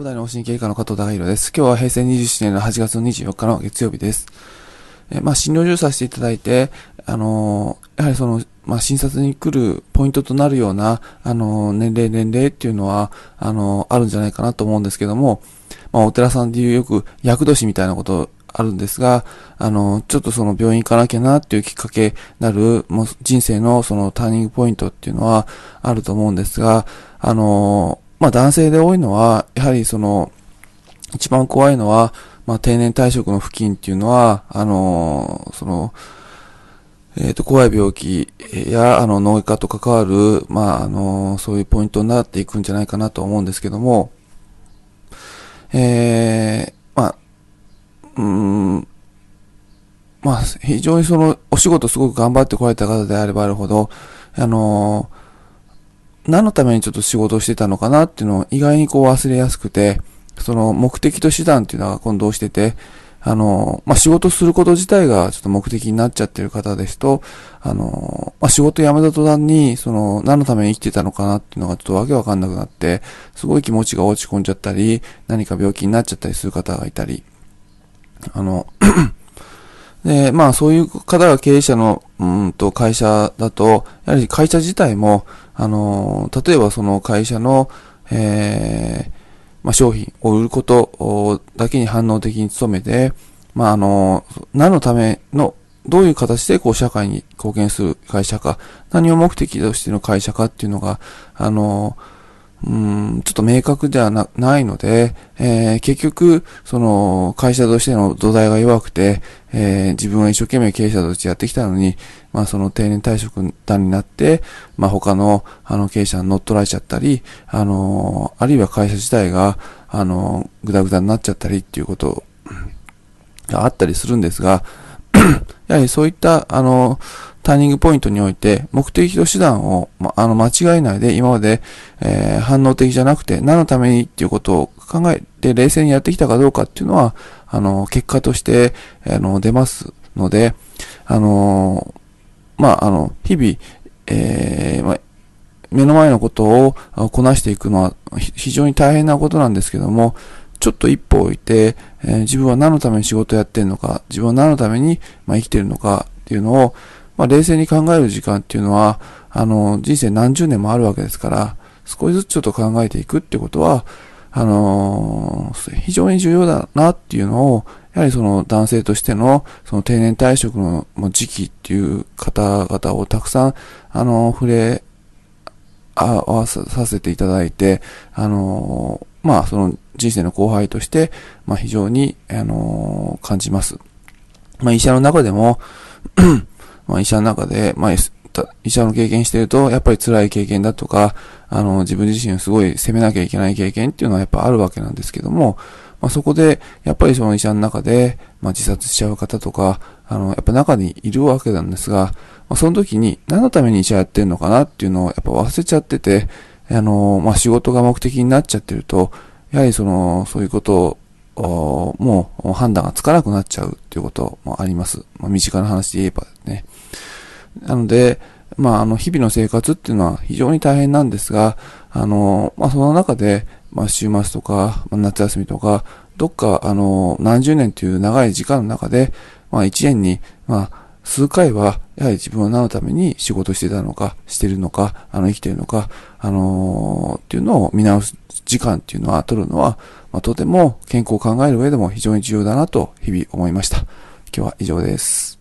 部大の神経科の加藤隆弘です。今日は平成27年の8月24日の月曜日です。えまあ、診療所させていただいて、あのー、やはりその、まあ、診察に来るポイントとなるような、あのー、年齢、年齢っていうのは、あのー、あるんじゃないかなと思うんですけども、まあ、お寺さんでいうよく、厄年みたいなことあるんですが、あの、ちょっとその病院行かなきゃなっていうきっかけなる、もう人生のそのターニングポイントっていうのはあると思うんですが、あの、まあ男性で多いのは、やはりその、一番怖いのは、まあ定年退職の付近っていうのは、あの、その、えっ、ー、と、怖い病気や、あの、脳外科と関わる、まあ、あの、そういうポイントになっていくんじゃないかなと思うんですけども、えー、まあ、うん、まあ、非常にその、お仕事すごく頑張ってこられた方であればあるほど、あの、何のためにちょっと仕事をしてたのかなっていうのを意外にこう忘れやすくて、その目的と手段っていうのが混同してて、あの、まあ、仕事すること自体がちょっと目的になっちゃってる方ですと、あの、まあ、仕事辞めた途端に、その、何のために生きてたのかなっていうのがちょっとわけわかんなくなって、すごい気持ちが落ち込んじゃったり、何か病気になっちゃったりする方がいたり、あの、で、まあそういう方が経営者の、うんと会社だと、やはり会社自体も、あの、例えばその会社の、えー、まあ商品を売ることだけに反応的に努めて、まああの、何のための、どういう形でこう社会に貢献する会社か、何を目的としての会社かっていうのが、あの、うん、ちょっと明確ではなないので、えー、結局、その、会社としての土台が弱くて、えー、自分は一生懸命経営者としてやってきたのに、まあその定年退職団になって、まあ他の、あの経営者に乗っ取られちゃったり、あのあるいは会社自体が、あのぐだぐだになっちゃったりっていうことがあったりするんですが、やはりそういった、あのターニングポイントにおいて、目的と手段を、ま、あの、間違えないで、今まで、えー、反応的じゃなくて、何のためにっていうことを考えて、冷静にやってきたかどうかっていうのは、あの、結果として、あの、出ますので、あの、まあ、あの、日々、えー、ま目の前のことをこなしていくのは非常に大変なことなんですけども、ちょっと一歩置いて、えー、自分は何のために仕事をやってるのか、自分は何のために、まあ、生きてるのかっていうのを、まあ、冷静に考える時間っていうのは、あの、人生何十年もあるわけですから、少しずつちょっと考えていくってことは、あの、非常に重要だなっていうのを、やはりその男性としての、その定年退職の時期っていう方々をたくさん、あの、触れ合わさせていただいて、あの、まあ、その人生の後輩として、まあ、非常に、あの、感じます。まあ、医者の中でもまあ、医者の中で、まあ、医者の経験してると、やっぱり辛い経験だとか、あの、自分自身をすごい責めなきゃいけない経験っていうのはやっぱあるわけなんですけども、まあ、そこで、やっぱりその医者の中で、まあ、自殺しちゃう方とか、あの、やっぱ中にいるわけなんですが、まあ、その時に何のために医者やってんのかなっていうのをやっぱ忘れちゃってて、あの、まあ、仕事が目的になっちゃってると、やはりその、そういうことを、もう判断がつかなくなっちゃうっていうこともあります。まあ、身近な話で言えばね。なので、まあ、あの、日々の生活っていうのは非常に大変なんですが、あの、まあ、その中で、まあ、週末とか、まあ、夏休みとか、どっか、あの、何十年という長い時間の中で、まあ、一年に、まあ、数回は、やはり自分は何のために仕事してたのか、してるのか、あの、生きてるのか、あのー、っていうのを見直す時間っていうのは、取るのは、まあ、とても健康を考える上でも非常に重要だなと、日々思いました。今日は以上です。